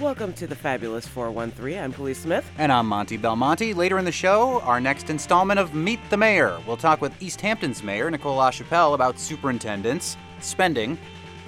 Welcome to the Fabulous 413. I'm Kaliis Smith. And I'm Monte Belmonte. Later in the show, our next installment of Meet the Mayor. We'll talk with Easthampton's mayor, Nicole LaChapelle, about superintendents, spending,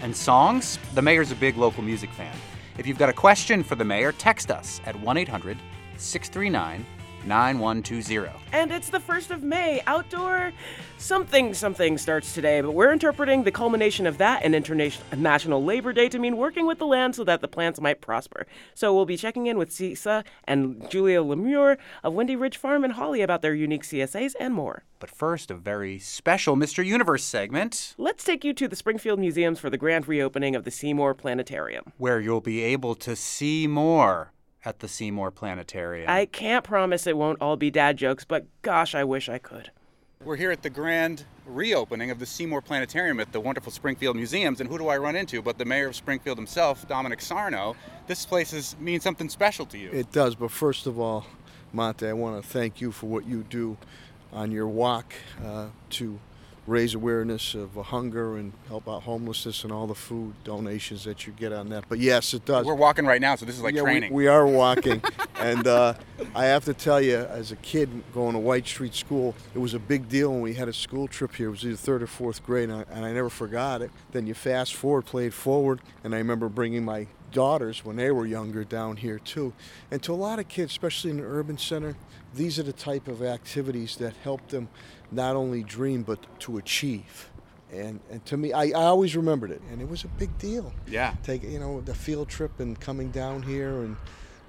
and songs. The mayor's a big local music fan. If you've got a question for the mayor, text us at 1 800 639 9120. And it's the 1st of May. Outdoor something something starts today, but we're interpreting the culmination of that and International National Labor Day to mean working with the land so that the plants might prosper. So we'll be checking in with CISA and Julia Lemieux of Windy Ridge Farm and Hawley about their unique CSAs and more. But first, a very special Mr. Universe segment. Let's take you to the Springfield Museums for the grand reopening of the Seymour Planetarium, where you'll be able to see more at the Seymour Planetarium. I can't promise it won't all be dad jokes, but gosh, I wish I could. We're here at the grand reopening of the Seymour Planetarium at the wonderful Springfield Museums, and who do I run into but the mayor of Springfield himself, Dominic Sarno. This place is, means something special to you. It does, but first of all, Monte, I want to thank you for what you do on your walk uh, to raise awareness of hunger and help out homelessness and all the food donations that you get on that. But yes, it does. We're walking right now, so this is like yeah, training. We, we are walking, and uh, I have to tell you, as a kid going to White Street School, it was a big deal when we had a school trip here. It was either third or fourth grade, and I, and I never forgot it. Then you fast forward, played forward, and I remember bringing my daughters when they were younger down here too. And to a lot of kids, especially in an urban center, these are the type of activities that help them not only dream but to achieve. And, and to me, I, I always remembered it, and it was a big deal. Yeah. Take you know the field trip and coming down here, and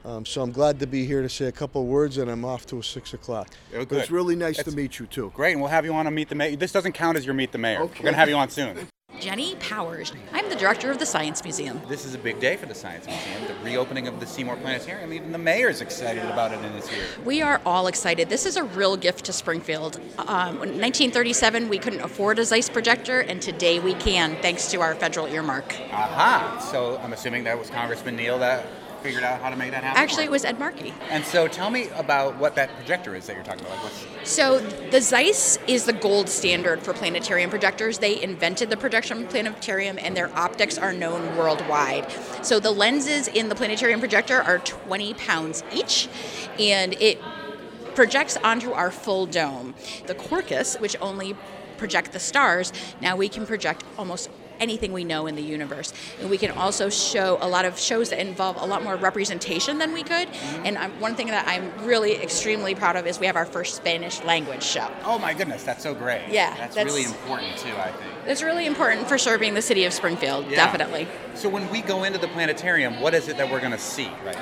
um, so I'm glad to be here to say a couple of words, and I'm off to a six o'clock. Oh, it's really nice to meet you too. Great, and we'll have you on to meet the mayor. This doesn't count as your meet the mayor. Okay. We're gonna have you on soon. Jenny Powers. I'm the director of the Science Museum. This is a big day for the Science Museum, the reopening of the Seymour Planetarium. Even the mayor's excited about it in this year. We are all excited. This is a real gift to Springfield. Um, in 1937, we couldn't afford a Zeiss projector, and today we can, thanks to our federal earmark. Aha! So I'm assuming that was Congressman Neal that figured out how to make that happen? Actually, it was Ed Markey. And so tell me about what that projector is that you're talking about. Like so the Zeiss is the gold standard for planetarium projectors. They invented the projection planetarium and their optics are known worldwide. So the lenses in the planetarium projector are 20 pounds each and it projects onto our full dome. The Korkosz, which only project the stars, now we can project almost anything we know in the universe. And we can also show a lot of shows that involve a lot more representation than we could. Mm-hmm. And I'm, one thing that I'm really extremely proud of is we have our first Spanish language show. Oh my goodness, that's so great. Yeah, that's, that's really important too. I think it's really important for serving the city of Springfield. Yeah. Definitely. So when we go into the planetarium, what is it that we're going to see right?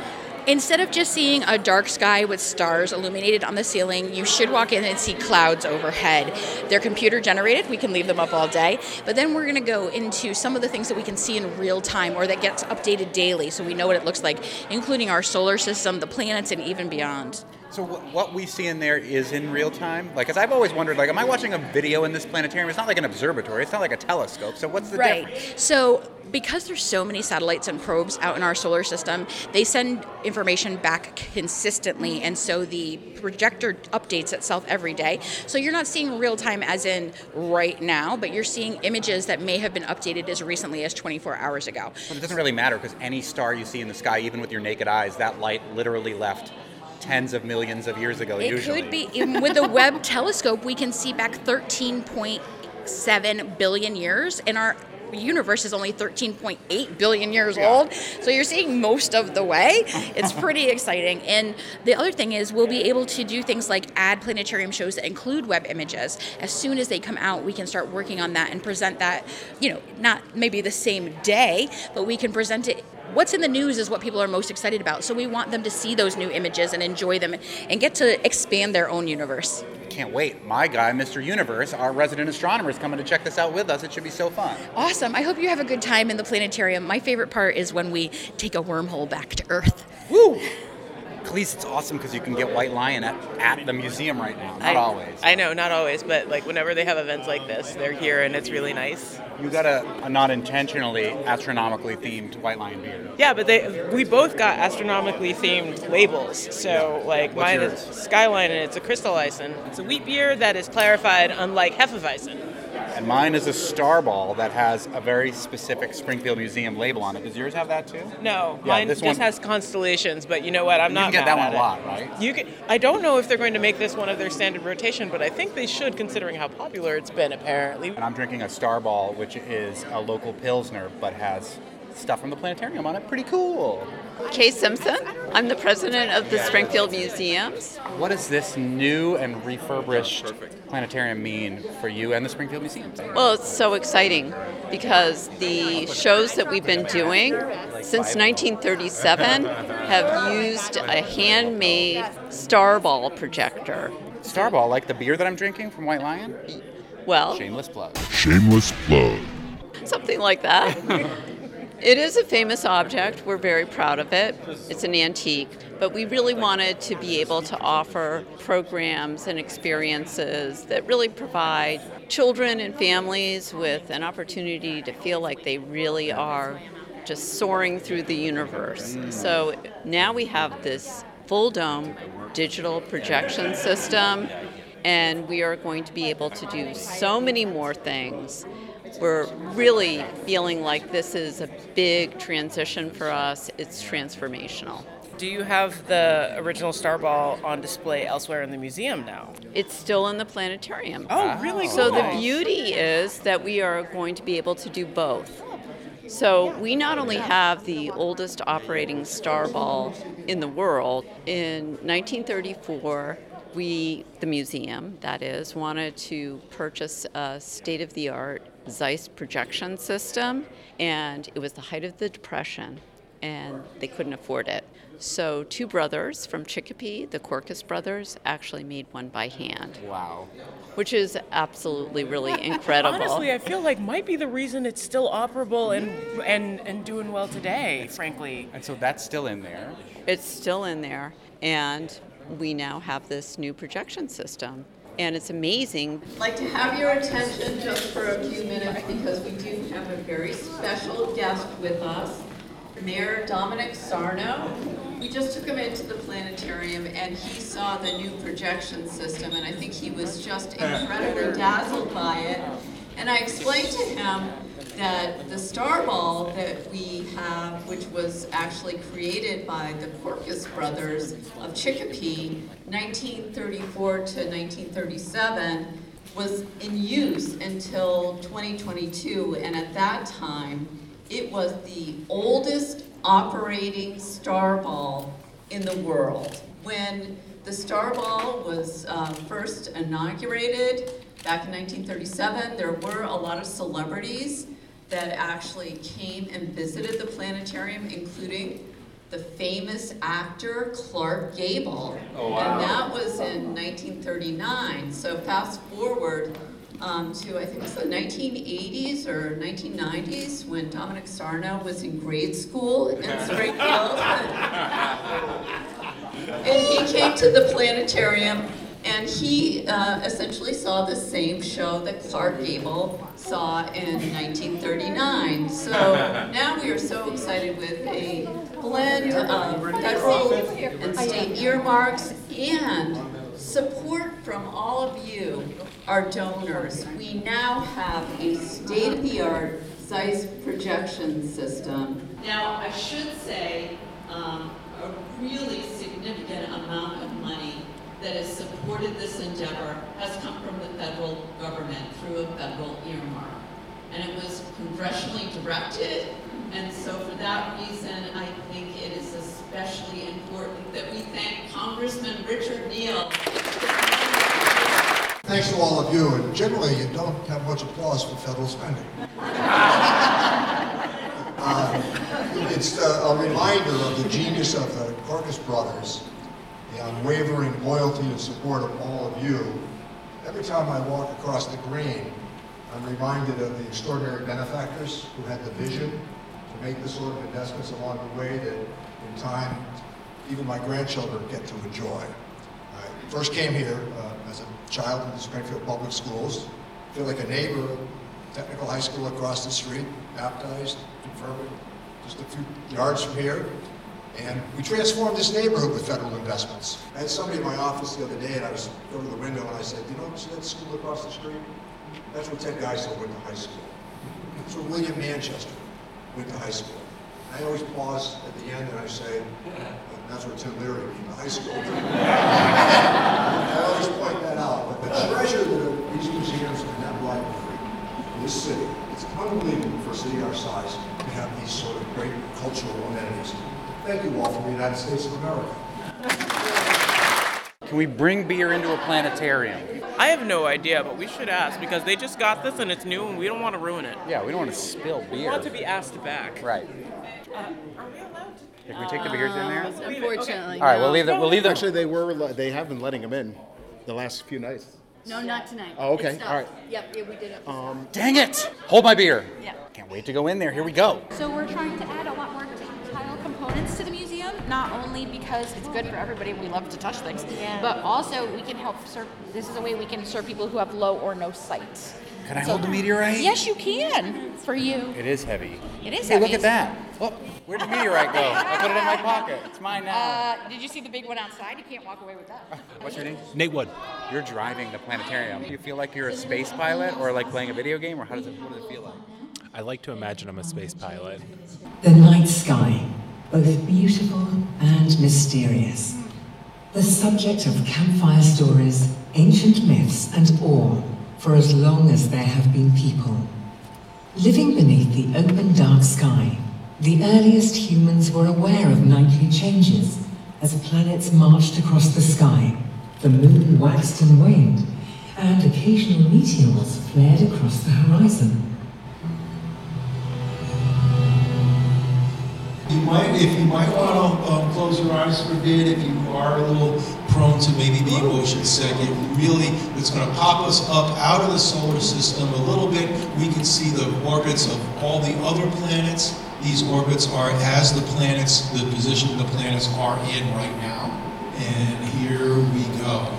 Instead of just seeing a dark sky with stars illuminated on the ceiling, you should walk in and see clouds overhead. They're computer generated, we can leave them up all day, but then we're going to go into some of the things that we can see in real time or that gets updated daily so we know what it looks like, including our solar system, the planets, and even beyond. So what we see in there is in real time? Like, because I've always wondered, like, am I watching a video in this planetarium? It's not like an observatory. It's not like a telescope. So what's the right. difference? Right. So because there's so many satellites and probes out in our solar system, they send information back consistently, and so the projector updates itself every day. So you're not seeing real time as in right now, but you're seeing images that may have been updated as recently as 24 hours ago. But it doesn't really matter because any star you see in the sky, even with your naked eyes, that light literally left tens of millions of years ago. It usually. could be with the Webb telescope. We can see back 13.7 billion years, and our universe is only 13.8 billion years old. So you're seeing most of the way. It's pretty exciting. And the other thing is, we'll be able to do things like add planetarium shows that include Webb images. As soon as they come out, we can start working on that and present that, you know, not maybe the same day, but we can present it what's in the news is what people are most excited about. So we want them to see those new images and enjoy them and get to expand their own universe. Can't wait. My guy, Mr. Universe, our resident astronomer, is coming to check this out with us. It should be so fun. Awesome. I hope you have a good time in the planetarium. My favorite part is when we take a wormhole back to Earth. Woo! At least it's awesome because you can get White Lion at, at the museum right now. Not I, always. I know, not always, but like whenever they have events like this, they're here and it's really nice. You got a, a not intentionally astronomically themed White Lion beer. Yeah, but they we both got astronomically themed labels. So like What's mine yours? is Skyline and it's a Kristallweizen. It's a wheat beer that is clarified, unlike Hefeweizen. And mine is a star ball that has a very specific Springfield Museum label on it. Does yours have that too? No, Yeah, mine just one- has constellations, but you know what? I'm You not can get that one a lot, right? You can, I don't know if they're going to make this one of their standard rotation, but I think they should, considering how popular it's been. Apparently, And I'm drinking a star ball, which is a local pilsner, but has stuff from the planetarium on it. Pretty cool. Kay Simpson. I'm the president of the Springfield Museums. What does this new and refurbished planetarium mean for you and the Springfield Museums? Well, it's so exciting because the shows that we've been doing since 1937 have used a handmade starball projector. Starball, like the beer that I'm drinking from White Lion? Well, Shameless plug. Shameless plug. something like that. It is a famous object. We're very proud of it. It's an antique, but we really wanted to be able to offer programs and experiences that really provide children and families with an opportunity to feel like they really are just soaring through the universe. So now we have this full dome digital projection system, and we are going to be able to do so many more things we're really feeling like this is a big transition for us. It's transformational. do you have the original star ball on display elsewhere in the museum now? It's still in the planetarium. Oh, really? So the beauty is that we are going to be able to do both. So we not only have the oldest operating star ball in the world. In 1934, we, the museum, that is, wanted to purchase a state-of-the-art Zeiss projection system, and it was the height of the Depression, and they couldn't afford it. So two brothers from Chicopee, the Korkosz brothers, actually made one by hand Wow. which is absolutely really incredible. Honestly, I feel like might be the reason it's still operable and and and doing well today. Frankly, And so that's still in there. it's still in there, and we now have this new projection system. And it's amazing. I'd like to have your attention just for a few minutes because we do have a very special guest with us, Mayor Dominic Sarno. We just took him into the planetarium and he saw the new projection system, and I think he was just incredibly dazzled by it. And I explained to him that the star ball that we have, which was actually created by the Korkosz brothers of Chicopee, 1934 to 1937, was in use until 2022, and at that time, it was the oldest operating star ball in the world. When the star ball was uh, first inaugurated back in 1937, there were a lot of celebrities that actually came and visited the planetarium, including the famous actor Clark Gable. And that was in 1939. So fast forward um, to, I think it was the 1980s or 1990s, when Dominic Sarno was in grade school in Springfield. And he came to the planetarium and he uh, essentially saw the same show that Clark Gable saw in 1939. So now we are so excited with a blend of federal and state earmarks and support from all of you, our donors. We now have a state-of-the-art Zeiss projection system. Now, I should say, um, a really significant amount of money that has supported this endeavor has come from the federal government through a federal earmark. And it was congressionally directed, and so for that reason, I think it is especially important that we thank Congressman Richard Neal. Thanks to all of you, and generally you don't have much applause for federal spending. Uh, It's a reminder of the genius of the Korkosz brothers, the unwavering loyalty and support of all of you. Every time I walk across the green, I'm reminded of the extraordinary benefactors who had the vision to make the sort of investments along the way that in time even my grandchildren get to enjoy. I first came here uh, as a child in the Springfield Public Schools. I feel like a neighbor Technical High School across the street, baptized, confirmed, just a few yards from here. And we transformed this neighborhood with federal investments. I had somebody in my office the other day, and I was to the window, and I said, "You know, see that school across the street? That's where Ted Geisel went to high school. That's where William Manchester went to high school. I always pause at the end and I say, that's where Tim Leary went to high school. I always point that out. But the treasure that these museums and that library in this city, it's unbelievable for a city our size to have these sort of great cultural amenities. Thank you all from the United States of America. Can we bring beer into a planetarium? I have no idea, but we should ask because they just got this and it's new and we don't want to ruin it. Yeah, we don't want to spill beer. We want to be asked back. Right. Can we take the beers in there? Unfortunately. All right, we'll leave them. We'll leave them. Actually, they were. They have been letting them in the last few nights. No, not tonight. Oh, okay. All right. Yep, yeah, we did it. Um, Dang it! Hold my beer. Yeah. Can't wait to go in there. Here we go. So we're trying to add a lot more tactile components to the museum, not only because it's good for everybody, we love to touch things, but also we can help serve, this is a way we can serve people who have low or no sight. Can I hold the meteorite? Yes, you can, for you. It is heavy. It is Hey, heavy. look at that. Look, where'd the meteorite go? I put it in my pocket. It's mine now. Uh, did you see the big one outside? You can't walk away with that. What's your name? Nate Wood. You're driving the planetarium. Do you feel like you're a space pilot or like playing a video game, or how does it, what does it feel like? I like to imagine I'm a space pilot. The night sky, both beautiful and mysterious. The subject of campfire stories, ancient myths, and awe for as long as there have been people. Living beneath the open dark sky, the earliest humans were aware of nightly changes as planets marched across the sky, the moon waxed and waned, and occasional meteors flared across the horizon. Might, if you might want to um, close your eyes for a bit, if you are a little prone to maybe the motion sick, it really, it's going to pop us up out of the solar system a little bit. We can see the orbits of all the other planets. These orbits are as the planets, the position the planets are in right now. And here we go.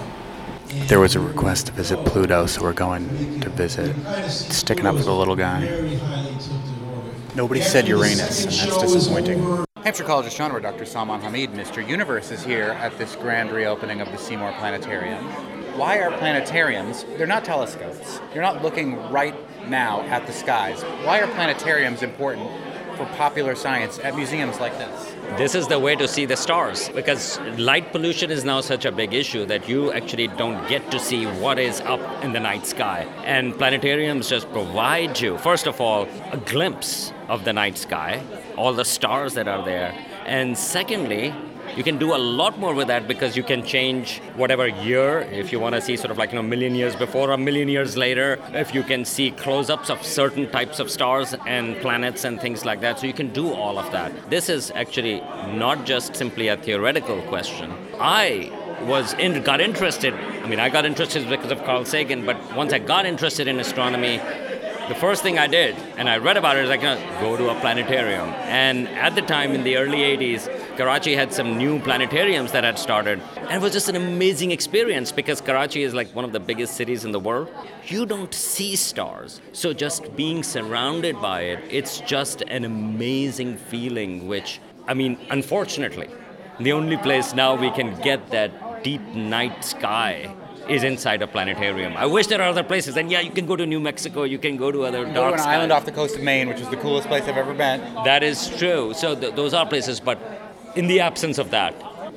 There was a request to visit Pluto, so we're going to visit. Sticking up for the little guy. Very highly tilted orbit. Nobody said Uranus, and that's disappointing. Hampshire College astronomer Dr. Salman Hameed, Mr. Universe, is here at this grand reopening of the Seymour Planetarium. Why are planetariums? They're not telescopes. You're not looking right now at the skies. Why are planetariums important for popular science at museums like this? This is the way to see the stars because light pollution is now such a big issue that you actually don't get to see what is up in the night sky. And planetariums just provide you, first of all, a glimpse of the night sky, all the stars that are there. And secondly, you can do a lot more with that because you can change whatever year. If you want to see sort of like you know million years before a million years later if you can see close-ups of certain types of stars and planets and things like that. So you can do all of that. This is actually not just simply a theoretical question. I was in, got interested i mean i got interested because of carl sagan but once i got interested in astronomy the first thing I did, and I read about it, is know, go to a planetarium. And at the time, in the early 80s, Karachi had some new planetariums that had started. And it was just an amazing experience because Karachi is like one of the biggest cities in the world. You don't see stars. So just being surrounded by it, it's just an amazing feeling, which, I mean, unfortunately, the only place now we can get that deep night sky is inside a planetarium. I wish there are other places. And yeah, you can go to New Mexico, you can go to other Go to an skies. island off the coast of Maine, which is the coolest place I've ever been. That is true. So th- those are places, but in the absence of that,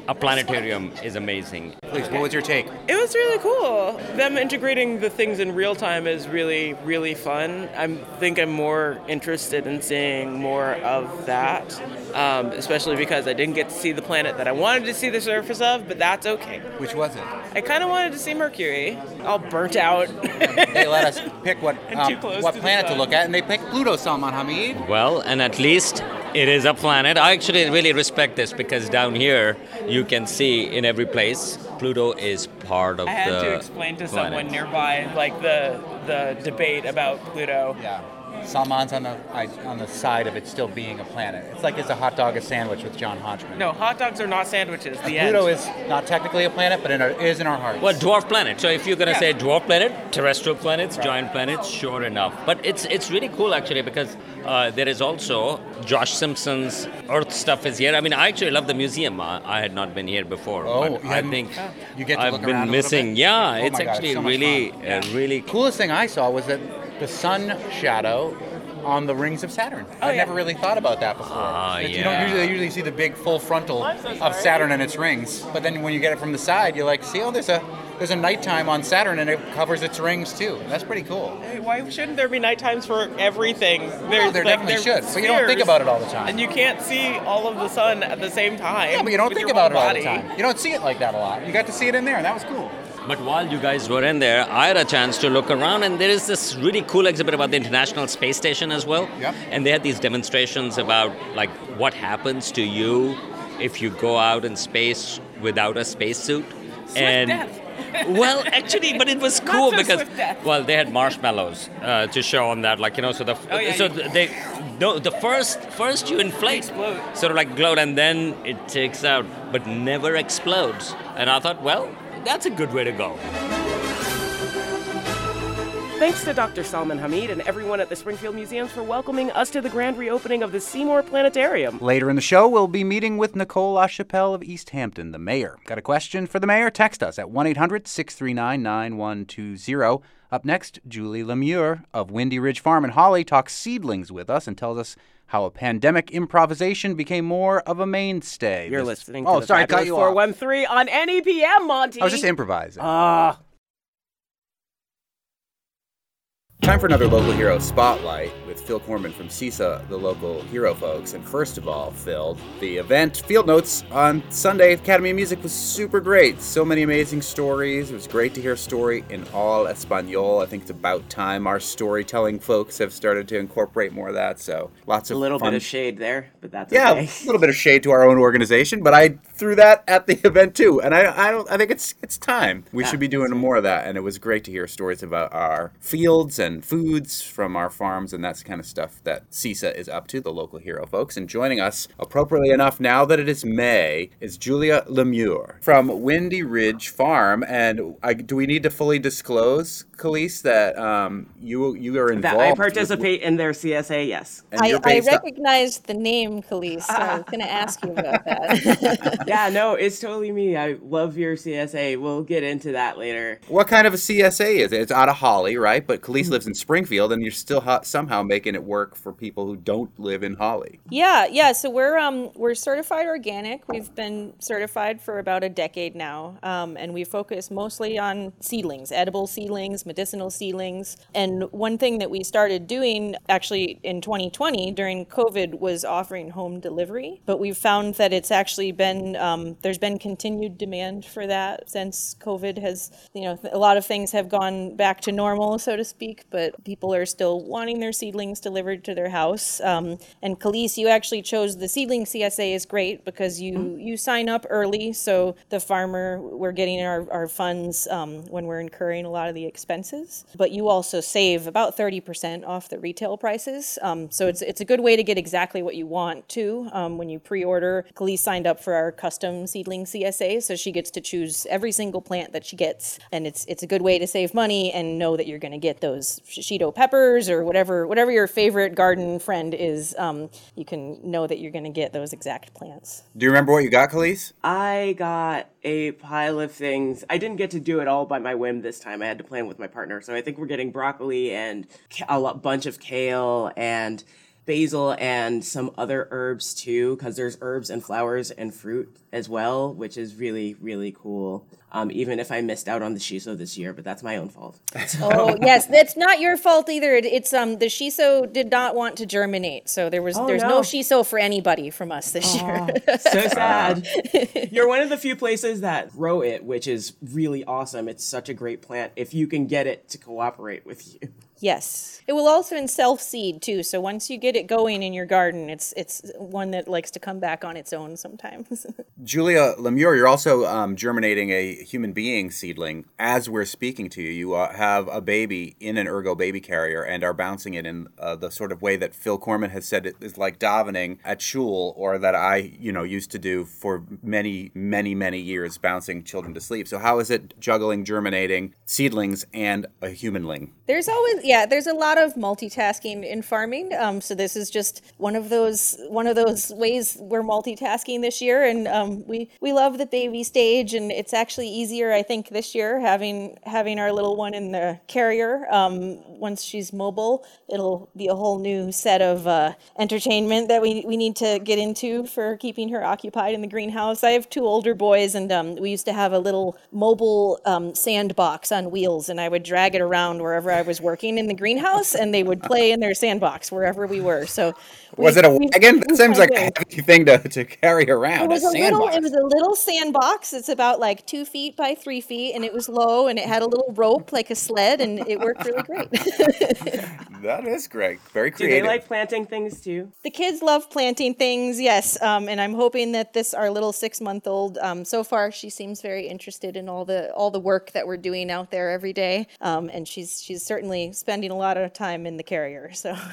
a planetarium is amazing. Please, what was your take? It was really cool. Them integrating the things in real time is really, really fun. I think I'm more interested in seeing more of that, um, especially because I didn't get to see the planet that I wanted to see the surface of, but that's okay. Which was it? I kind of wanted to see Mercury, all burnt out. They let us pick what um, what to planet to look at, and they picked Pluto, Salman Hameed. Well, and at least it is a planet. I actually really respect this because down here you can see in every place Pluto is part of I had to explain to planet. someone nearby, like the the debate about Pluto. Yeah. Salman's on the I, on the side of it still being a planet. It's like is a hot dog a sandwich with John Hodgman. No, hot dogs are not sandwiches. The Pluto end. is not technically a planet, but it is in our hearts. Well, dwarf planet. So if you're going to say dwarf planet, terrestrial planets, giant planets, sure enough. But it's it's really cool actually because uh, there is also Josh Simpson's Earth stuff is here. I mean, I actually love the museum. I, I had not been here before. Oh, but you I think you get to I've look been around a missing. bit? Yeah, Oh it's my God, actually so really, fun. uh, really coolest thing I saw was that the sun shadow on the rings of Saturn. I never really thought about that before. Ah, It's- You don't usually usually see the big full frontal of Saturn and its rings, but then when you get it from the side, you're like, see, oh, there's a there's a nighttime on Saturn and it covers its rings too. That's pretty cool. Hey, Why shouldn't there be night times for everything? There's, there like, definitely they're should, but you don't think about it all the time. And you can't see all of the sun at the same time. Yeah, but you don't think about it whole all the time. You don't see it like that a lot. You got to see it in there, and that was cool. But while you guys were in there, I had a chance to look around, and there is this really cool exhibit about the International Space Station as well. Yep. And they had these demonstrations about like what happens to you if you go out in space without a spacesuit. and well, actually, but it was cool so because well, they had marshmallows uh, to show on that, like you know, so the Oh, yeah, so you- they no the first first you inflate, sort of like gloat, and then it takes out, but never explodes. And I thought, well, that's a good way to go. Thanks to Dr. Salman Hameed and everyone at the Springfield Museums for welcoming us to the grand reopening of the Seymour Planetarium. Later in the show, we'll be meeting with Nicole LaChapelle of Easthampton, the mayor. Got a question for the mayor? Text us at 1 800 639 9120. Up next, Julie Lemieux of Windy Ridge Farm in Hawley talks seedlings with us and tells us how a pandemic improvisation became more of a mainstay. You're This- listening to Oh, the sorry, I cut Fabulous you off. 413 on NEPM, Monte. I was just improvising. Ah. Time for another local hero spotlight with Phil Korman from CISA, the local hero folks. And first of all, Phil, the event Field Notes on Sunday Academy of Music was super great. So many amazing stories. It was great to hear a story in all Espanol. I think it's about time our storytelling folks have started to incorporate more of that. So lots of a little fun. bit of shade there, but that's Yeah, okay. a little bit of shade to our own organization, but I threw that at the event too, and I, I don't. I think it's it's time. We should be ah, doing more of that, and it was great to hear stories about our fields and foods from our farms, and that's the kind of stuff that CISA is up to, the local hero folks. And joining us, appropriately enough, now that it is May, is Julia Lemieux from Windy Ridge Farm. And I, do we need to fully disclose, Kaliis, that um, you you are involved? That I with- participate in their CSA, yes. I, you're I based up- recognized the name Kaliis, so I was going to ask you about that. yeah, no, it's totally me. I love your CSA. We'll get into that later. What kind of a CSA is it? It's out of Hawley, right? But Khalees lives in Springfield, and you're still ho- somehow making it work for people who don't live in Hawley. yeah, yeah. So we're um we're certified organic. We've been certified for about a decade now, um, and we focus mostly on seedlings, edible seedlings, medicinal seedlings. And one thing that we started doing actually in 2020 during COVID was offering home delivery. But we've found that it's actually been um, there's been continued demand for that since COVID has you know a lot of things have gone back to normal, so to speak. But people are still wanting their seedlings delivered to their house. Um, and Kaliis, you actually chose the seedling CSA is great because you you sign up early, so the farmer we're getting our, our funds um, when we're incurring a lot of the expenses. But you also save about thirty percent off the retail prices. Um, so it's it's a good way to get exactly what you want too. Um, when you pre-order, Kaliis signed up for our custom seedling CSA, so she gets to choose every single plant that she gets, and it's it's a good way to save money and know that you're going to get those shishito peppers or whatever whatever your favorite garden friend is. Um, you can know that you're going to get those exact plants. Do you remember what you got, Kaliis? I got a pile of things. I didn't get to do it all by my whim this time. I had to plan with my partner. So I think we're getting broccoli and a bunch of kale and basil and some other herbs too, because there's herbs and flowers and fruit as well, which is really, really cool. Um, even if I missed out on the shiso this year, but that's my own fault. Oh yes, that's not your fault either. It's um the shiso did not want to germinate, so there was Oh, there's no. no. shiso for anybody from us this year. so sad. You're one of the few places that grow it, which is really awesome. It's such a great plant if you can get it to cooperate with you. Yes. It will also self seed too. So once you get it going in your garden, it's it's one that likes to come back on its own sometimes. Julia Lemieux, you're also um, germinating a human being seedling. As we're speaking to you, you uh, have a baby in an ergo baby carrier and are bouncing it in uh, the sort of way that Phil Korman has said it is like davening at shul, or that I, you know, used to do for many, many, many years, bouncing children to sleep. So how is it juggling germinating seedlings and a humanling? There's always yeah, there's a lot of multitasking in farming. Um, so this is just one of those one of those ways we're multitasking this year, and um, we we love the baby stage, and it's actually easier I think this year having having our little one in the carrier. Um, once she's mobile, it'll be a whole new set of uh, entertainment that we we need to get into for keeping her occupied in the greenhouse. I have two older boys, and um, we used to have a little mobile um, sandbox on wheels, and I would drag it around wherever I was working in the greenhouse, and they would play in their sandbox wherever we were. So Was we- it a we- wagon? That we seems like a heavy thing to, to carry around. it was a a little. sandbox. It was a little sandbox. It's about like two feet by three feet, and it was low, and it had a little rope like a sled, and it worked really great. That is great. Very creative. Do they like planting things too? The kids love planting things, yes, um, and I'm hoping that this our little six month old. Um, so far, she seems very interested in all the all the work that we're doing out there every day, um, and she's she's certainly spending a lot of time in the carrier. So.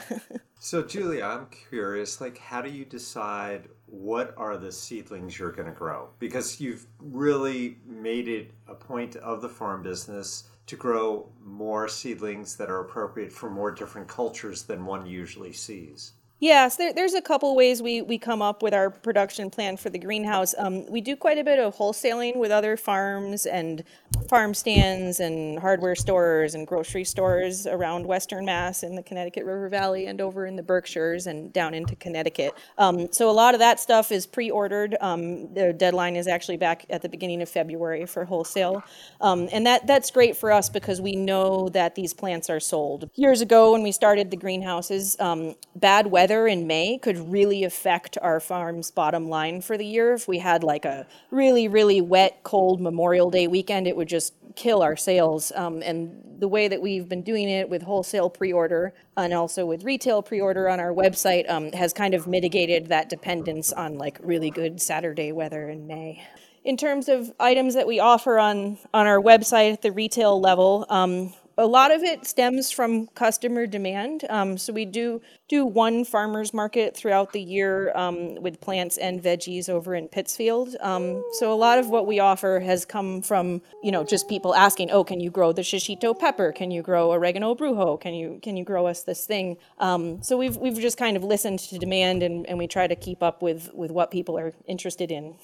So, Julia, I'm curious, like, how do you decide what are the seedlings you're going to grow? Because you've really made it a point of the farm business to grow more seedlings that are appropriate for more different cultures than one usually sees. Yes, there, there's a couple ways we, we come up with our production plan for the greenhouse. Um, we do quite a bit of wholesaling with other farms and farm stands and hardware stores and grocery stores around Western Mass in the Connecticut River Valley and over in the Berkshires and down into Connecticut. Um, so a lot of that stuff is pre-ordered. Um, the deadline is actually back at the beginning of February for wholesale, um, and that that's great for us because we know that these plants are sold. Years ago, when we started the greenhouses, um, bad weather in May could really affect our farm's bottom line for the year. If we had like a really, really wet, cold Memorial Day weekend, it would just kill our sales. Um, and the way that we've been doing it with wholesale pre order and also with retail pre order on our website um, has kind of mitigated that dependence on like really good Saturday weather in May. In terms of items that we offer on, on our website at the retail level, um, a lot of it stems from customer demand. Um, so we do do one farmers market throughout the year um, with plants and veggies over in Pittsfield. Um, so a lot of what we offer has come from you know just people asking, oh, can you grow the shishito pepper? Can you grow oregano brujo? Can you can you grow us this thing? Um, so we've we've just kind of listened to demand and, and we try to keep up with with what people are interested in.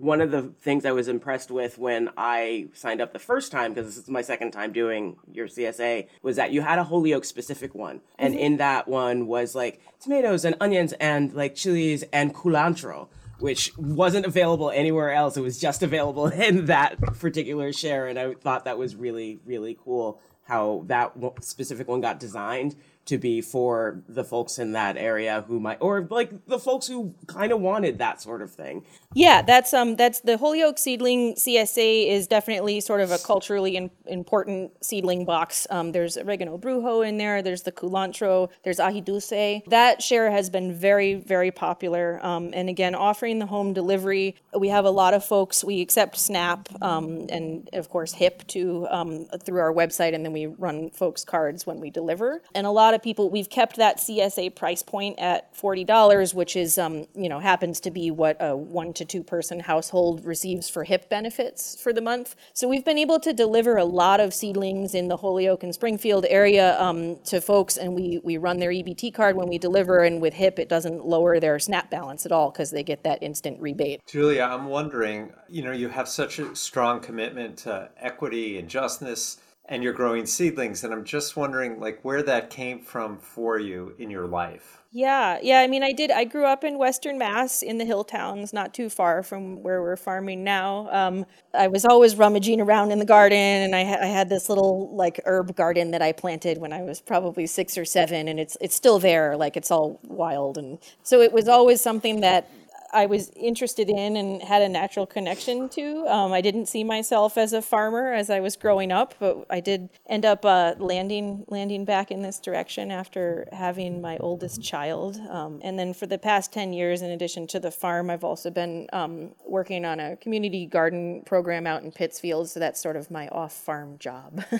One of the things I was impressed with when I signed up the first time, because this is my second time doing your CSA, was that you had a Holyoke specific one. And Mhm. in that one was like tomatoes and onions and like chilies and culantro, which wasn't available anywhere else. It was just available in that particular share. And I thought that was really, really cool how that specific one got designed to be for the folks in that area who might, or like the folks who kind of wanted that sort of thing. Yeah, that's um that's the Holyoke seedling CSA is definitely sort of a culturally in, important seedling box. Um, there's oregano brujo in there. There's the culantro. There's ají dulce. That share has been very very popular. Um, and again, offering the home delivery, we have a lot of folks. We accept Snap um, and of course HIP too um, through our website, and then we run folks cards when we deliver. And a lot of people we've kept that CSA price point at forty dollars, which is um, you know happens to be what a one to two person household receives for HIP benefits for the month. So we've been able to deliver a lot of seedlings in the Holyoke and Springfield area um, to folks, and we we run their EBT card when we deliver, and with HIP it doesn't lower their SNAP balance at all because they get that instant rebate. Julia, I'm wondering, you know, you have such a strong commitment to equity and justness and you're growing seedlings and I'm just wondering like where that came from for you in your life. Yeah, yeah. I mean, I did. I grew up in Western Mass in the hill towns, not too far from where we're farming now. Um, I was always rummaging around in the garden, and I, I had this little like herb garden that I planted when I was probably six or seven, and it's it's still there, like it's all wild, and so it was always something that I was interested in and had a natural connection to. Um, I didn't see myself as a farmer as I was growing up, but I did end up uh, landing landing back in this direction after having my oldest child. Um, and then for the past ten years, in addition to the farm, I've also been um, working on a community garden program out in Pittsfield. So that's sort of my off farm job.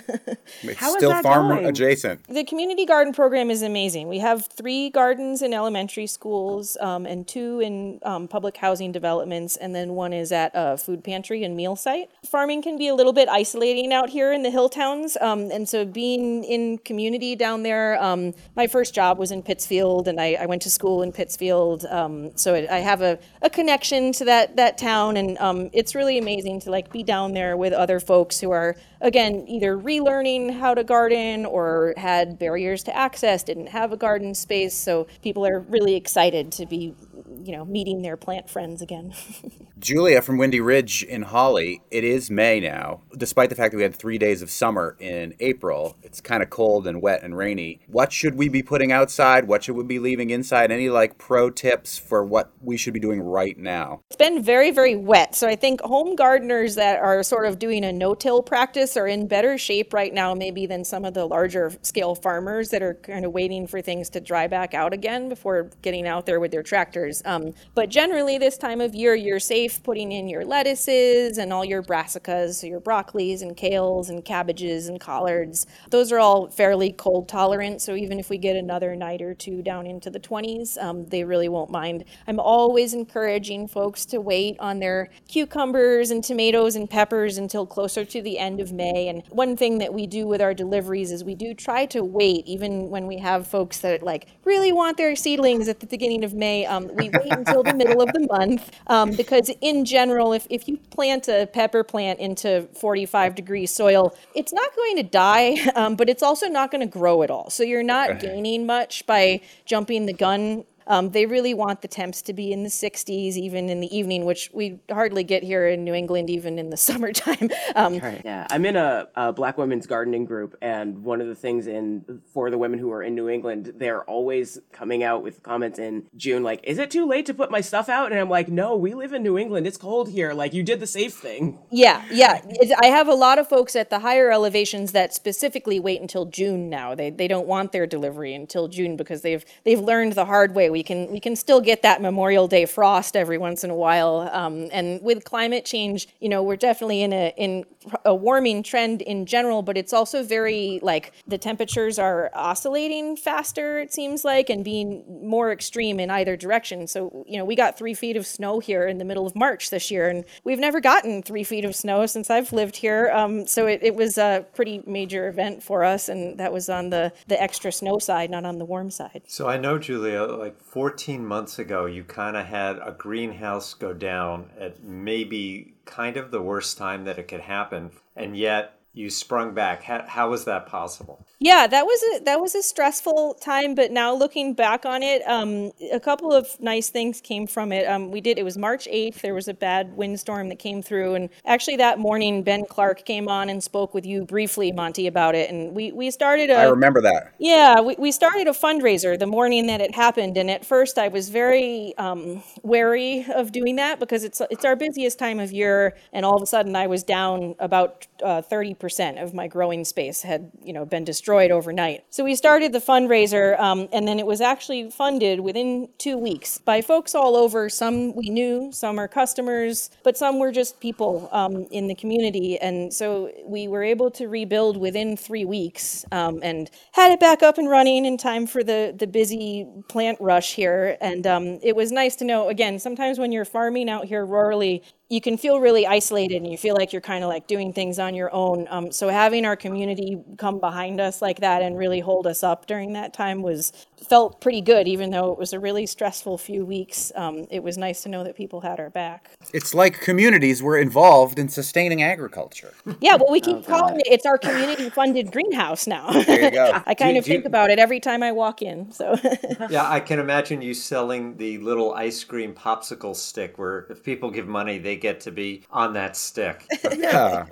It's How is still that farm going? adjacent. The community garden program is amazing. We have three gardens in elementary schools um, and two in um, public housing developments, and then one is at a food pantry and meal site. Farming can be a little bit isolating out here in the hill towns, um, and so being in community down there, um, my first job was in Pittsfield, and I, I went to school in Pittsfield, um, so it, I have a, a connection to that that town, and um, it's really amazing to like be down there with other folks who are again either relearning how to garden or had barriers to access, didn't have a garden space, so people are really excited to be you know meeting their plant friends again. Julia from Windy Ridge in Hawley, it is May now. Despite the fact that we had three days of summer in April, it's kind of cold and wet and rainy. What should we be putting outside? What should we be leaving inside? Any like pro tips for what we should be doing right now? It's been very, very wet. So I think home gardeners that are sort of doing a no till practice are in better shape right now, maybe than some of the larger scale farmers that are kind of waiting for things to dry back out again before getting out there with their tractors. Um, but generally, this time of year, you're safe putting in your lettuces and all your brassicas, so your broccolis and kales and cabbages and collards. Those are all fairly cold tolerant. So even if we get another night or two down into the 20s, um, they really won't mind. I'm always encouraging folks to wait on their cucumbers and tomatoes and peppers until closer to the end of May. And one thing that we do with our deliveries is we do try to wait, even when we have folks that like really want their seedlings at the beginning of May. Um, we wait until the middle of the month um, because, in general, if, if you plant a pepper plant into 45 degree soil, it's not going to die, um, but it's also not going to grow at all. So you're not gaining much by jumping the gun um, they really want the temps to be in the 60s, even in the evening, which we hardly get here in New England, even in the summertime. Um, Right. Yeah, I'm in a, a Black women's gardening group, and one of the things in for the women who are in New England, they're always coming out with comments in June like, "Is it too late to put my stuff out?" And I'm like, "No, we live in New England. It's cold here. Like, you did the safe thing." Yeah, yeah. I have a lot of folks at the higher elevations that specifically wait until June now. They they don't want their delivery until June because they've they've learned the hard way. We can we can still get that Memorial Day frost every once in a while. Um, and with climate change, you know, we're definitely in a in a warming trend in general, but it's also very like the temperatures are oscillating faster. It seems like and being more extreme in either direction. So you know, we got three feet of snow here in the middle of March this year, and we've never gotten three feet of snow since I've lived here. Um, so it, it was a pretty major event for us, and that was on the the extra snow side, not on the warm side. So I know, Julia, like 14 months ago, you kind of had a greenhouse go down at maybe kind of the worst time that it could happen, and yet you sprung back. How, how was that possible? Yeah, that was a that was a stressful time, but now looking back on it, um, a couple of nice things came from it. Um, we did it was March eighth. There was a bad windstorm that came through, and actually that morning Ben Clark came on and spoke with you briefly, Monte, about it, and we we started a I remember that. yeah, we, we started a fundraiser the morning that it happened, and at first I was very um, wary of doing that because it's it's our busiest time of year, and all of a sudden I was down about uh, thirty percent of my growing space had you know been destroyed overnight. So we started the fundraiser, um, and then it was actually funded within two weeks by folks all over. Some we knew, some are customers, but some were just people um, in the community, and so we were able to rebuild within three weeks um, and had it back up and running in time for the the busy plant rush here. And um, it was nice to know. Again, sometimes when you're farming out here rurally, you can feel really isolated and you feel like you're kind of like doing things on your own. Um, so having our community come behind us like that and really hold us up during that time was felt pretty good, even though it was a really stressful few weeks. Um, it was nice to know that people had our back. It's like communities were involved in sustaining agriculture. Yeah, well, we keep calling it. It's our community-funded greenhouse now. There you go. I kind Do- of do you- think about it every time I walk in. So yeah, I can imagine you selling the little ice cream popsicle stick where if people give money, they get to be on that stick. yeah.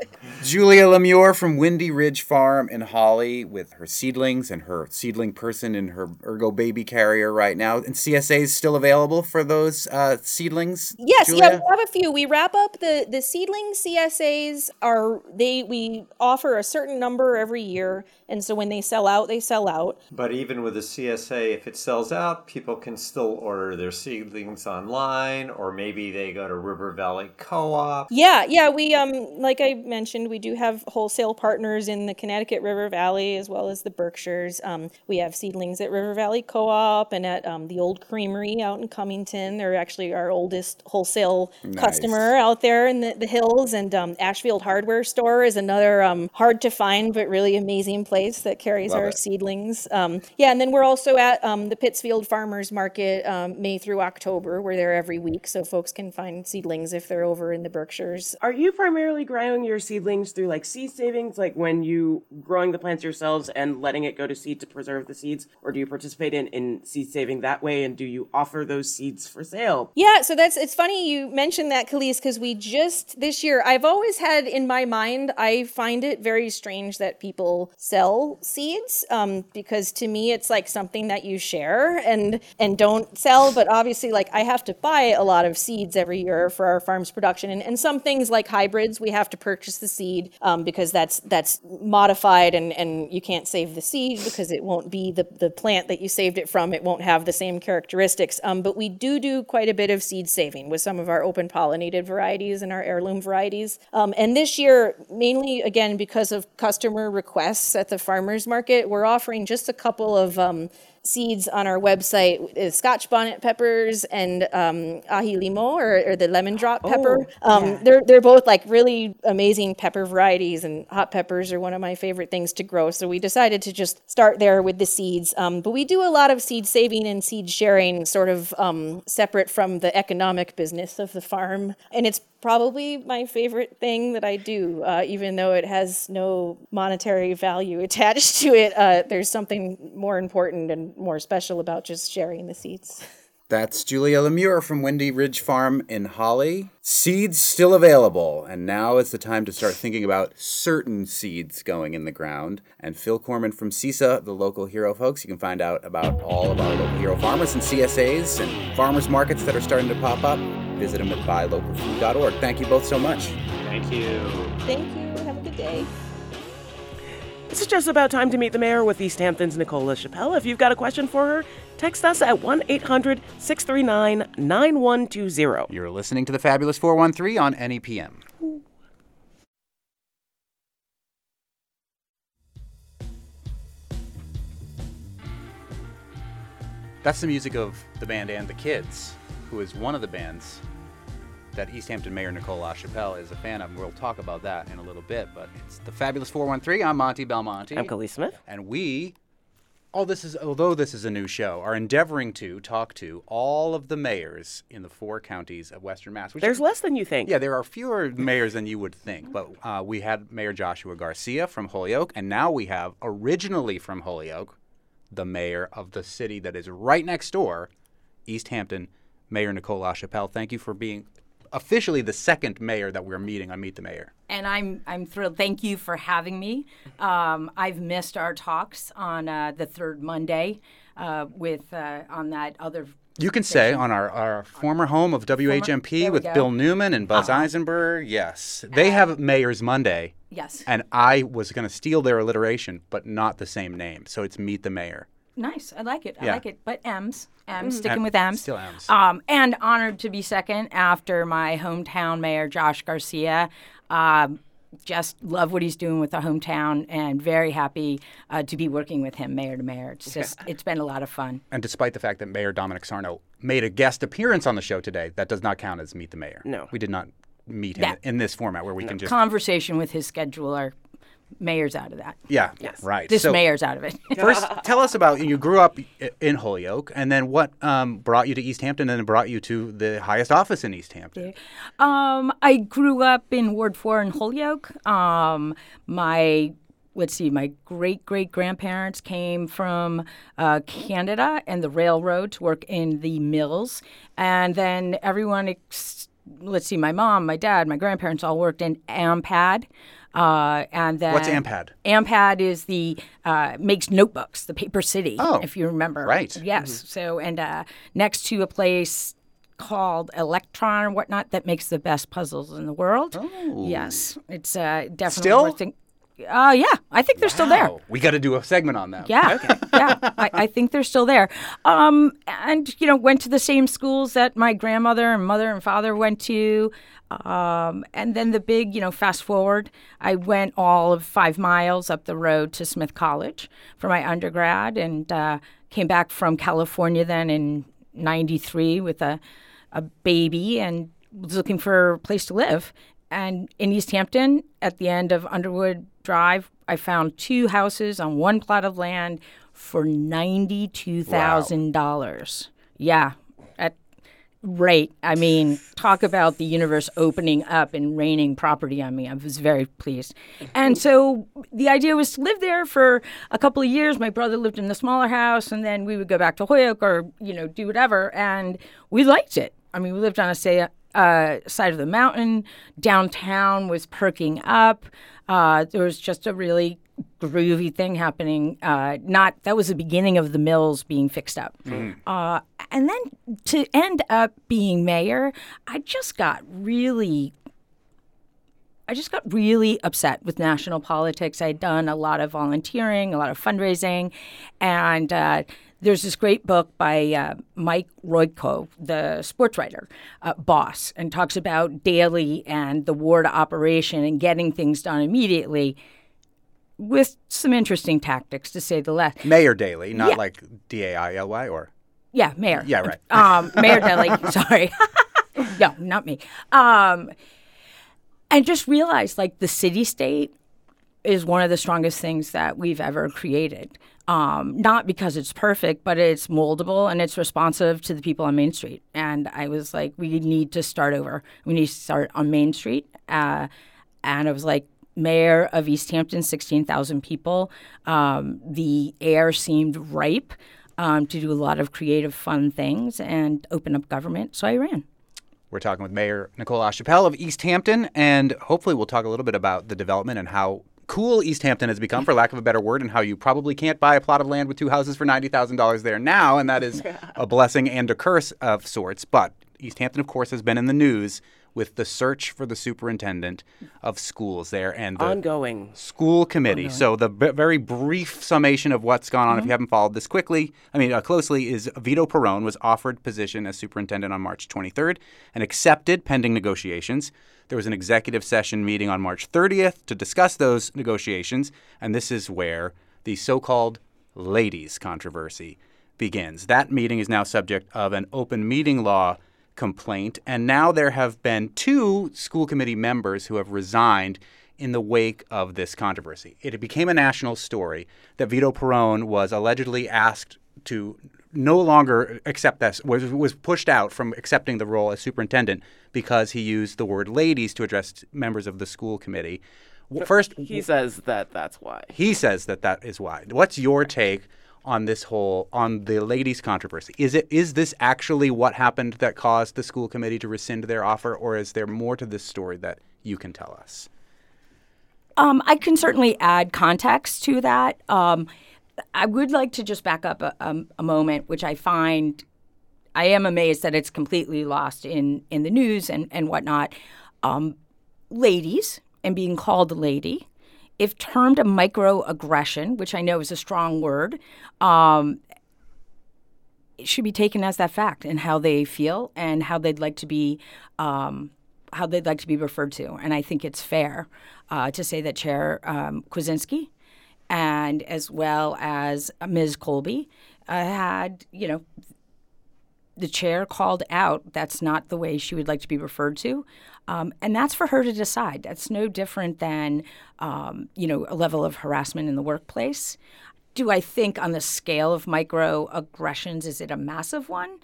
Julia Lemieux from Windy Ridge Farm in Hawley with her seedlings and her seedling person in her ergo baby carrier right now. And CSA is still available for those uh, seedlings. Yes, Julia? yeah, we have a few. We wrap up the the seedling CSAs are they we offer a certain number every year, and so when they sell out, they sell out. But even with the CSA, if it sells out, people can still order their seedlings online, or maybe they go to River Valley Co-op. Yeah, yeah, we um like I mentioned, we do have wholesale partners in the Connecticut River Valley as well as the Berkshires. Um, we have seedlings at River Valley Co-op and at um, the Old Creamery out in Cummington. They're actually our oldest wholesale Nice. customer out there in the, the hills. And um, Ashfield Hardware Store is another um, hard to find but really amazing place that carries Love our it. seedlings. Um, yeah, and then we're also at um, the Pittsfield Farmers Market um, May through October. We're there every week, so folks can find seedlings if they're over in the Berkshires. Are you primarily growing your seedlings through like seed savings, like when you growing the plants yourselves and letting it go to seed to preserve the seeds, or do you participate in, in seed saving that way? And do you offer those seeds for sale? Yeah, so that's it's funny you mentioned that, Kaliis, because we just this year I've always had in my mind I find it very strange that people sell seeds um, because to me it's like something that you share and and don't sell. But obviously, like I have to buy a lot of seeds every year for our farm's production, and, and some things like hybrids we have to purchase the seed um, because that's that's modified and and you can't save the seed because it won't be the the plant that you saved it from. It won't have the same characteristics. Um, but we do do quite a bit of seed saving with some of our open pollinated varieties and our heirloom varieties. Um, and this year, mainly again because of customer requests at the farmers market, we're offering just a couple of um, seeds on our website is Scotch bonnet peppers and um, aji limo or, or the lemon drop pepper. Oh, um, yeah. They're they're both like really amazing pepper varieties, and hot peppers are one of my favorite things to grow. So we decided to just start there with the seeds. Um, but we do a lot of seed saving and seed sharing, sort of um, separate from the economic business of the farm, and it's probably my favorite thing that I do, uh, even though it has no monetary value attached to it. Uh, there's something more important and more special about just sharing the seeds. That's Julie Lemieux from Windy Ridge Farm in Hawley. Seeds still available, and now is the time to start thinking about certain seeds going in the ground. And Phil Korman from CISA, the local hero folks, you can find out about all of our local hero farmers and CSAs and farmers markets that are starting to pop up. Visit them at buylocalfood.org. Thank you both so much. Thank you. Thank you. Have a good day. It's just about time to meet the mayor with East Hampton's Nicole LaChapelle. If you've got a question for her, text us at 1 800 639 9120. You're listening to the Fabulous 413 on NEPM. That's the music of the band and the Kids, who is one of the bands that Easthampton Mayor Nicole LaChapelle is a fan of. and We'll talk about that in a little bit, but it's the Fabulous 413. I'm Monte Belmonte. I'm Kaliis Smith. And we, all this is, although this is a new show, are endeavoring to talk to all of the mayors in the four counties of Western Mass. Which There's less than you think. yeah, there are fewer mayors than you would think, but uh, we had Mayor Joshua Garcia from Holyoke, and now we have, originally from Holyoke, the mayor of the city that is right next door, Easthampton, Mayor Nicole LaChapelle. Thank you for being officially the second mayor that we're meeting on Meet the Mayor. And I'm I'm thrilled. Thank you for having me. Um, I've missed our talks on uh, the third Monday uh, with uh, on that other. You can say on our, our former home of WHMP with go. Bill Newman and Buzz Uh-huh. Eisenberg. Yes. They have Mayor's Monday. Yes. And I was going to steal their alliteration, but not the same name. So it's Meet the Mayor. Nice. I like it. I Yeah. like it. But M's. M's. Mm. Sticking Em- with M's. still M's. Um, and honored to be second after my hometown mayor, Josh Garcia. Um, just love what he's doing with the hometown and very happy uh, to be working with him mayor to mayor. It's just, it's been a lot of fun. And despite the fact that Mayor Dominic Sarno made a guest appearance on the show today, that does not count as Meet the Mayor. No. We did not meet him That- in this format where we can just. Conversation with his scheduler. Mayor's out of that. yeah, right. This So- mayor's out of it. First, tell us about you grew up in Holyoke, and then what um, brought you to Easthampton, and then brought you to the highest office in Easthampton. Um, I grew up in Ward 4 in Holyoke. Um, my let's see, my great great grandparents came from uh, Canada and the railroad to work in the mills, and then everyone ex- let's see, my mom, my dad, my grandparents all worked in AMPAD. Uh, and then What's AMPAD? AMPAD is the uh, makes notebooks, the Paper City, Oh, if you remember. right. Yes. So and uh, next to a place called Electron or whatnot that makes the best puzzles in the world. Oh. Yes, it's uh, definitely Still? worth think- Uh, yeah, I think they're still there. We got to do a segment on that. Yeah, yeah, I, I think they're still there. Um, and you know, went to the same schools that my grandmother and mother and father went to. Um, and then the big, you know, fast forward, I went all of five miles up the road to Smith College for my undergrad, and uh, came back from California then in '93 with a a baby and was looking for a place to live. And in Easthampton, at the end of Underwood Drive, I found two houses on one plot of land for ninety-two thousand dollars. Yeah, at rate. I mean, talk about the universe opening up and raining property on me. I was very pleased. And so the idea was to live there for a couple of years. My brother lived in the smaller house, and then we would go back to Holyoke or you know do whatever. And we liked it. I mean, we lived on a say, uh, side of the mountain. Downtown was perking up. Uh, there was just a really groovy thing happening. Uh, not that was the beginning of the mills being fixed up. Uh, and then to end up being mayor, I just got really I just got really upset with national politics. I'd done a lot of volunteering, a lot of fundraising, and uh, there's this great book by uh, Mike Royko, the sports writer, uh, Boss, and talks about Daley and the ward operation and getting things done immediately with some interesting tactics, to say the least. Mayor Daley, not Yeah. like D A I L Y or. Yeah, mayor. Yeah, right. Um, mayor Deli. sorry. no, not me. Um, and just realized like the city state is one of the strongest things that we've ever created. Um, not because it's perfect, but it's moldable and it's responsive to the people on Main Street. And I was like, we need to start over. We need to start on Main Street. Uh, and I was like, mayor of Easthampton, 16,000 people. Um, the air seemed ripe um, to do a lot of creative, fun things and open up government. So I ran. We're talking with Mayor Nicole LaChapelle of Easthampton, and hopefully we'll talk a little bit about the development and how cool Easthampton has become, for lack of a better word, and how you probably can't buy a plot of land with two houses for $90,000 there now, and that is a blessing and a curse of sorts. But Easthampton, of course, has been in the news with the search for the superintendent of schools there and the Ongoing. school committee. So the b- very brief summation of what's gone on, if you haven't followed this quickly, I mean uh, closely, is Vito Perrone was offered position as superintendent on March 23rd and accepted pending negotiations. There was an executive session meeting on March 30th to discuss those negotiations, and this is where the so-called ladies controversy begins. That meeting is now subject of an open meeting law complaint, and now there have been two school committee members who have resigned in the wake of this controversy. It became a national story that Vito Perrone was allegedly asked to no longer accept this was was pushed out from accepting the role as superintendent because he used the word ladies to address members of the school committee. First, He says that that's why. he says that that is why. What's your take on this whole on the ladies controversy? Is it is this actually what happened that caused the school committee to rescind their offer, or is there more to this story that you can tell us? Um, I can certainly add context to that. Um, I would like to just back up a, um, a moment, which I find I am amazed that it's completely lost in in the news and and whatnot. Um, ladies and being called a lady, if termed a microaggression, which I know is a strong word, um, it should be taken as that fact and how they feel and how they'd like to be um, how they'd like to be referred to. And I think it's fair uh, to say that Chair um, Kwasinski and as well as Ms. Colby uh, had, you know, the chair called out that's not the way she would like to be referred to. Um, and that's for her to decide. That's no different than, um, you know, a level of harassment in the workplace. Do I think on the scale of microaggressions, is it a massive one?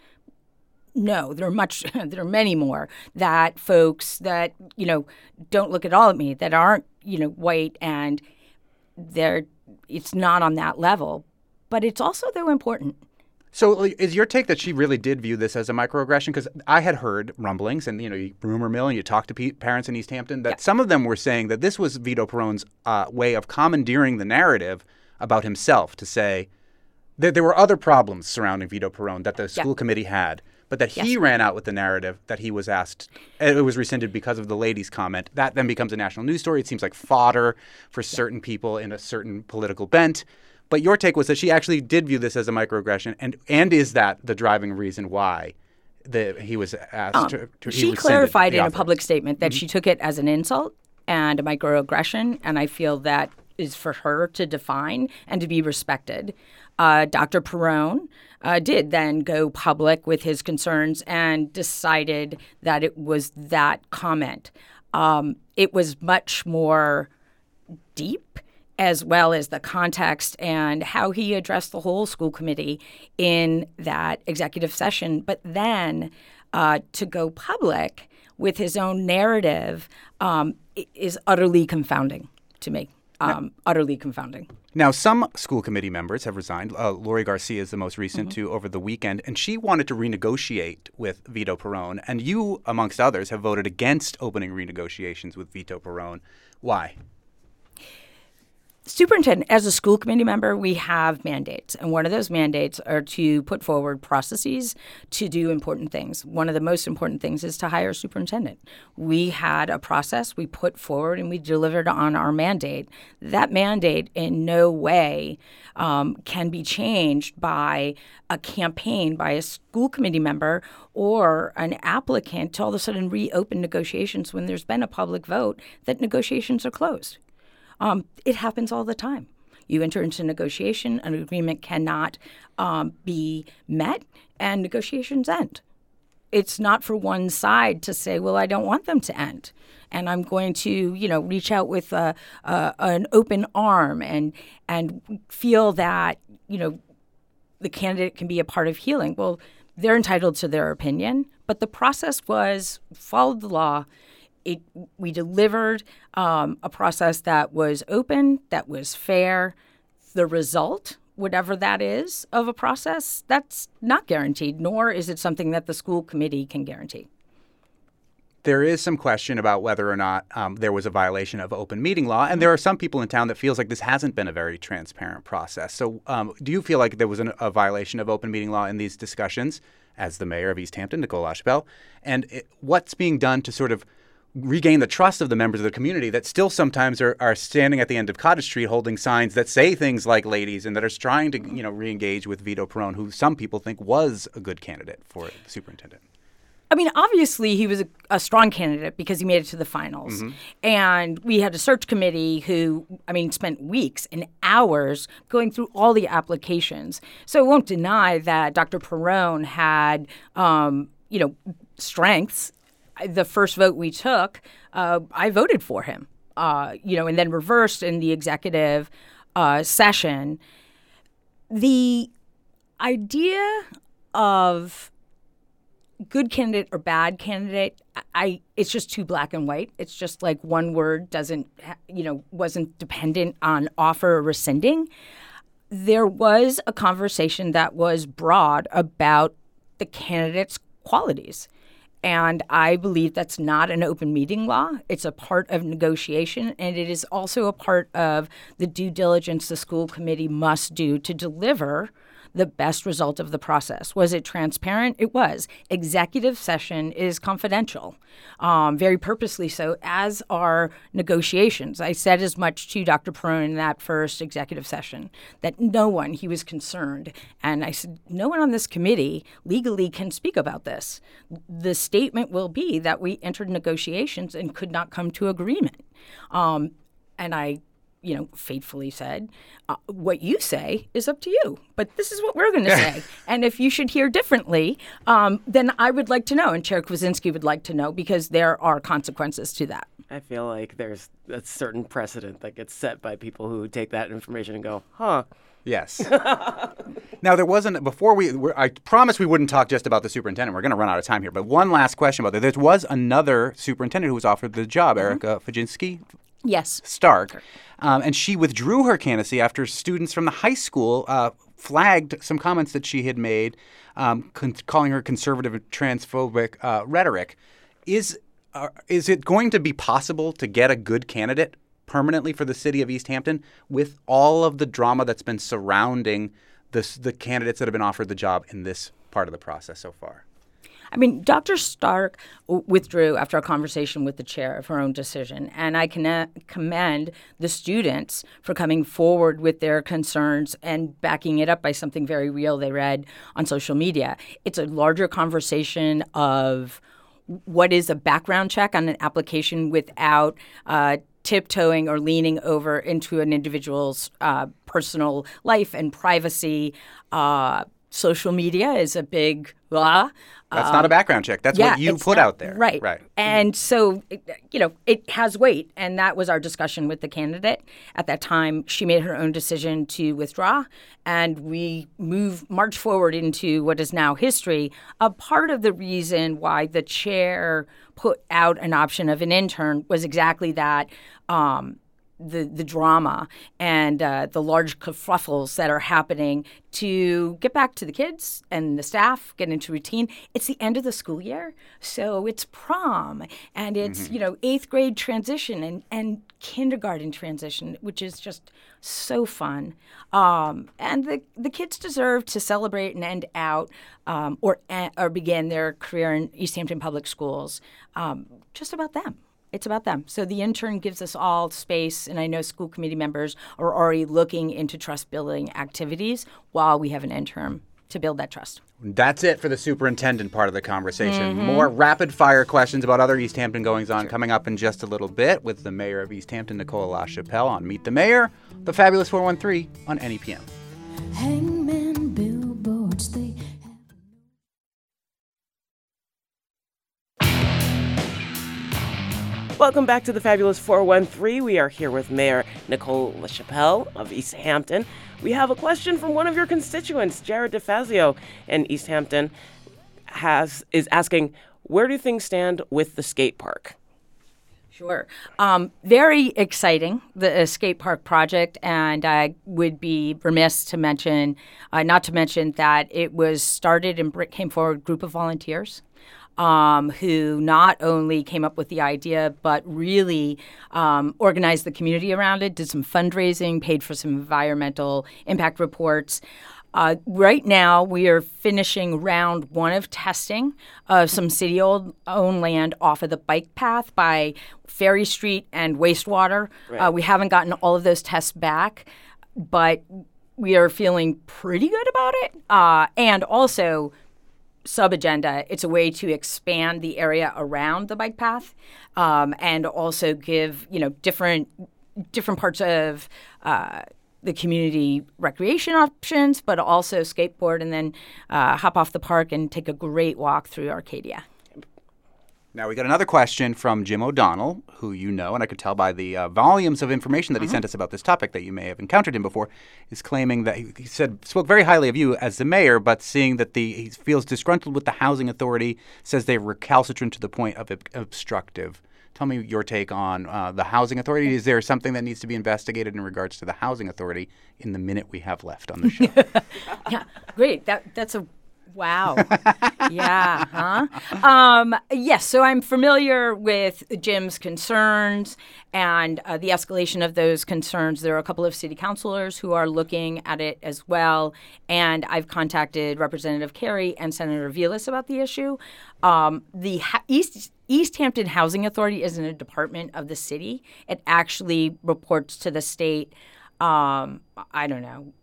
No, there are much. there are many more that folks that you know don't look at all at me that aren't you know white and they're. It's not on that level, but it's also though important. So like, is your take that she really did view this as a microaggression? Because I had heard rumblings, and you know, you rumor mill, and you talk to pe- parents in Easthampton that some of them were saying that this was Vito Perrone's uh, way of commandeering the narrative about himself to say that there were other problems surrounding Vito Perrone that the school committee had, but that he Yes. ran out with the narrative that he was asked. It was rescinded because of the lady's comment. That then becomes a national news story. It seems like fodder for certain people in a certain political bent. But your take was that she actually did view this as a microaggression, and and is that the driving reason why the, he was asked Um, to, to he she clarified in a public statement that Mhm. she took it as an insult and a microaggression, and I feel that is for her to define and to be respected. Uh, Dr. Perrone uh, did then go public with his concerns and decided that it was that comment. Um, it was much more deep as well as the context and how he addressed the whole school committee in that executive session. But then uh, to go public with his own narrative um, is utterly confounding to me. Um, utterly confounding. Now, some school committee members have resigned. Uh, Lori Garcia is the most recent Mhm. to over the weekend, and she wanted to renegotiate with Vito Perrone. And you, amongst others, have voted against opening renegotiations with Vito Perrone. Why? Superintendent, as a school committee member, we have mandates, and one of those mandates are to put forward processes to do important things. One of the most important things is to hire a superintendent. We had a process we put forward and we delivered on our mandate. That mandate in no way um, can be changed by a campaign by a school committee member or an applicant to all of a sudden reopen negotiations when there's been a public vote that negotiations are closed. Um, it happens all the time. You enter into negotiation, an agreement cannot um, be met, and negotiations end. It's not for one side to say, "Well, I don't want them to end," and I'm going to, you know, reach out with a, a, an open arm and and feel that, you know, the candidate can be a part of healing. Well, they're entitled to their opinion, but the process was followed the law. It, we delivered um, a process that was open, that was fair. The result, whatever that is, of a process, that's not guaranteed, nor is it something that the school committee can guarantee. There is some question about whether or not um, there was a violation of open meeting law, and there are some people in town that feels like this hasn't been a very transparent process. So, um, do you feel like there was an, a violation of open meeting law in these discussions, as the mayor of Easthampton, Nicole LaChapelle, and it, what's being done to sort of regain the trust of the members of the community that still sometimes are, are standing at the end of Cottage Street holding signs that say things like "ladies" and that are trying to you know re-engage with Vito Perrone, who some people think was a good candidate for superintendent. I mean, obviously, he was a, a strong candidate because he made it to the finals. Mhm. And we had a search committee who, I mean, spent weeks and hours going through all the applications. So I won't deny that Dr. Perrone had, um, you know, strengths. The first vote we took, uh, I voted for him, uh, you know, and then reversed in the executive uh, session. The idea of good candidate or bad candidate i it's just too black and white. It's just like one word doesn't you know wasn't dependent on offer or rescinding. There was a conversation that was broad about the candidate's qualities and I believe that's not an open meeting law. It's a part of negotiation, and it is also a part of the due diligence the school committee must do to deliver the best result of the process. Was it transparent? It was. Executive session is confidential, um, very purposely so, as are negotiations. I said as much to Dr. Perrone in that first executive session that no one, he was concerned. And I said, no one on this committee legally can speak about this. The statement will be that we entered negotiations and could not come to agreement. Um, and I you know, faithfully said, uh, what you say is up to you, but this is what we're going to say. and if you should hear differently, um, then I would like to know, and Chair Kwasinski would like to know, because there are consequences to that. I feel like there's a certain precedent that gets set by people who take that information and go, huh. Yes. now there wasn't before we. We're, I promised we wouldn't talk just about the superintendent. We're going to run out of time here. But one last question about that. There was another superintendent who was offered the job, Erica Faginski Yes. Stark, um, and she withdrew her candidacy after students from the high school uh, flagged some comments that she had made, um, con- calling her conservative and transphobic uh, rhetoric. Is uh, is it going to be possible to get a good candidate permanently for the city of Easthampton with all of the drama that's been surrounding the the candidates that have been offered the job in this part of the process so far? I mean, Dr. Stark withdrew after a conversation with the chair of her own decision, and I can uh, commend the students for coming forward with their concerns and backing it up by something very real they read on social media. It's a larger conversation of what is a background check on an application without uh, tiptoeing or leaning over into an individual's uh, personal life and privacy. Uh, social media is a big blah. That's um, not a um, background check. That's yeah, what you put not, out there. Right. Right. And so, you know, it has weight. And that was our discussion with the candidate. At that time, she made her own decision to withdraw. And we move, march forward into what is now history. A part of the reason why the chair put out an option of an intern was exactly that. Um, the the drama and uh, the large kerfuffles that are happening to get back to the kids and the staff, get into routine. It's the end of the school year, so it's prom and it's mm-hmm. you know eighth grade transition and and kindergarten transition, which is just so fun. Um, and the the kids deserve to celebrate and end out um, or or begin their career in Easthampton Public Schools um, just about them. It's about them. So the intern gives us all space, and I know school committee members are already looking into trust building activities while we have an intern to build that trust. That's it for the superintendent part of the conversation. Mm-hmm. More rapid fire questions about other Easthampton goings on sure. coming up in just a little bit with the mayor of Easthampton, Nicole LaChapelle, on Meet the Mayor, the Fabulous 413 on NEPM. Hangman Welcome back to the Fabulous 413. We are here with Mayor Nicole LaChapelle of Easthampton. We have a question from one of your constituents, Jared DeFazio in Easthampton, has is asking, where do things stand with the skate park? Sure. Um, very exciting, the skate park project. And I would be remiss to mention, uh, not to mention that it was started and came forward a group of volunteers um, who not only came up with the idea, but really um, organized the community around it, did some fundraising, paid for some environmental impact reports. Uh, right now, we are finishing round one of testing of some city owned land off of the bike path by Ferry Street and Wastewater. Right. Uh, we haven't gotten all of those tests back, but we are feeling pretty good about it. Uh, and also, sub agenda, it's a way to expand the area around the bike path um, and also give you know different different parts of uh, the community recreation options, but also skateboard and then uh, hop off the park and take a great walk through Arcadia. Now, we got another question from Jim O'Donnell, who you know, and I could tell by the uh, volumes of information that he uh-huh. sent us about this topic that you may have encountered him before, is claiming that he, he, said spoke very highly of you as the mayor, but seeing that the he feels disgruntled with the housing authority, says they're recalcitrant to the point of ob- obstructive. Tell me your take on uh, the housing authority. Is there something that needs to be investigated in regards to the housing authority in the minute we have left on the show? yeah, great. That that's a Wow. yeah. Huh? Um, yes. So I'm familiar with Jim's concerns and uh, the escalation of those concerns. There are a couple of city councilors who are looking at it as well. And I've contacted Representative Carey and Senator Velis about the issue. Um, the ha- East Easthampton Housing Authority isn't a department of the city. It actually reports to the state. Um, I don't know,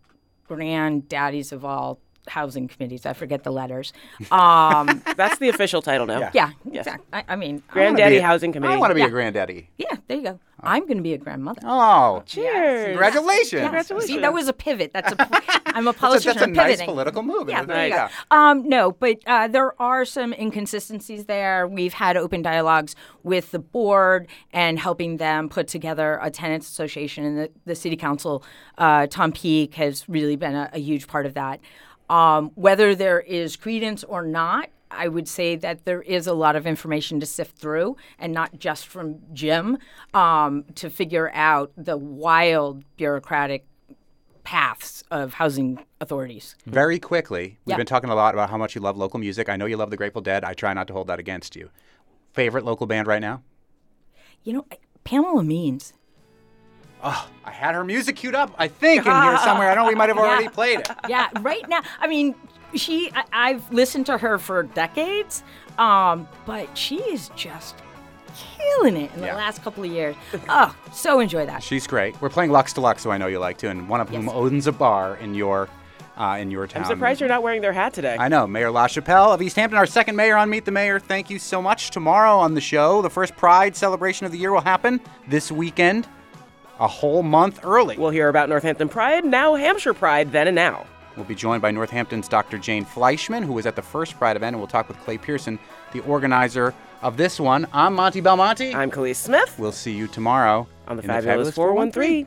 granddaddies of all housing committees. I forget the letters. Um, That's the official title now. Yeah, yeah yes. exactly. I, I, mean, Granddaddy Housing Committee. I want to be yeah. a granddaddy. Yeah, there you go. Oh. I'm going to be a grandmother. Oh, cheers! Congratulations! Yeah. Congratulations! See, that was a pivot. That's a. I'm a politician. that's a, that's a nice political move. Yeah, there nice. you go. Um, no, but uh, there are some inconsistencies there. We've had open dialogues with the board and helping them put together a tenants association, and the, the city council, uh, Tom Peak, has really been a, a huge part of that. Um, whether there is credence or not, I would say that there is a lot of information to sift through, and not just from Jim, um, to figure out the wild bureaucratic paths of housing authorities. Very quickly, we've Yeah. been talking a lot about how much you love local music. I know you love the Grateful Dead. I try not to hold that against you. Favorite local band right now? You know, Pamela Means. Oh, I had her music queued up, I think, in here somewhere. I know we might have already Yeah. played it. yeah, right now. I mean, she. I, I've listened to her for decades, um, but she is just killing it in the Yeah. last couple of years. Oh, so enjoy that. She's great. We're playing Lux Deluxe, who I know you like too, and one of whom owns a bar in your uh, in your town. I'm surprised you're not wearing their hat today. I know. Mayor LaChapelle of Easthampton, our second mayor on Meet the Mayor. Thank you so much. Tomorrow on the show, the first Pride celebration of the year will happen this weekend, a whole month early. We'll hear about Northampton Pride, now Hampshire Pride, then and now. We'll be joined by Northampton's Dr. Jane Fleischman, who was at the first Pride event, and we'll talk with Clay Pearson, the organizer of this one. I'm Monte Belmonte. I'm Kaliis Smith. We'll see you tomorrow On the in Fabulous 413.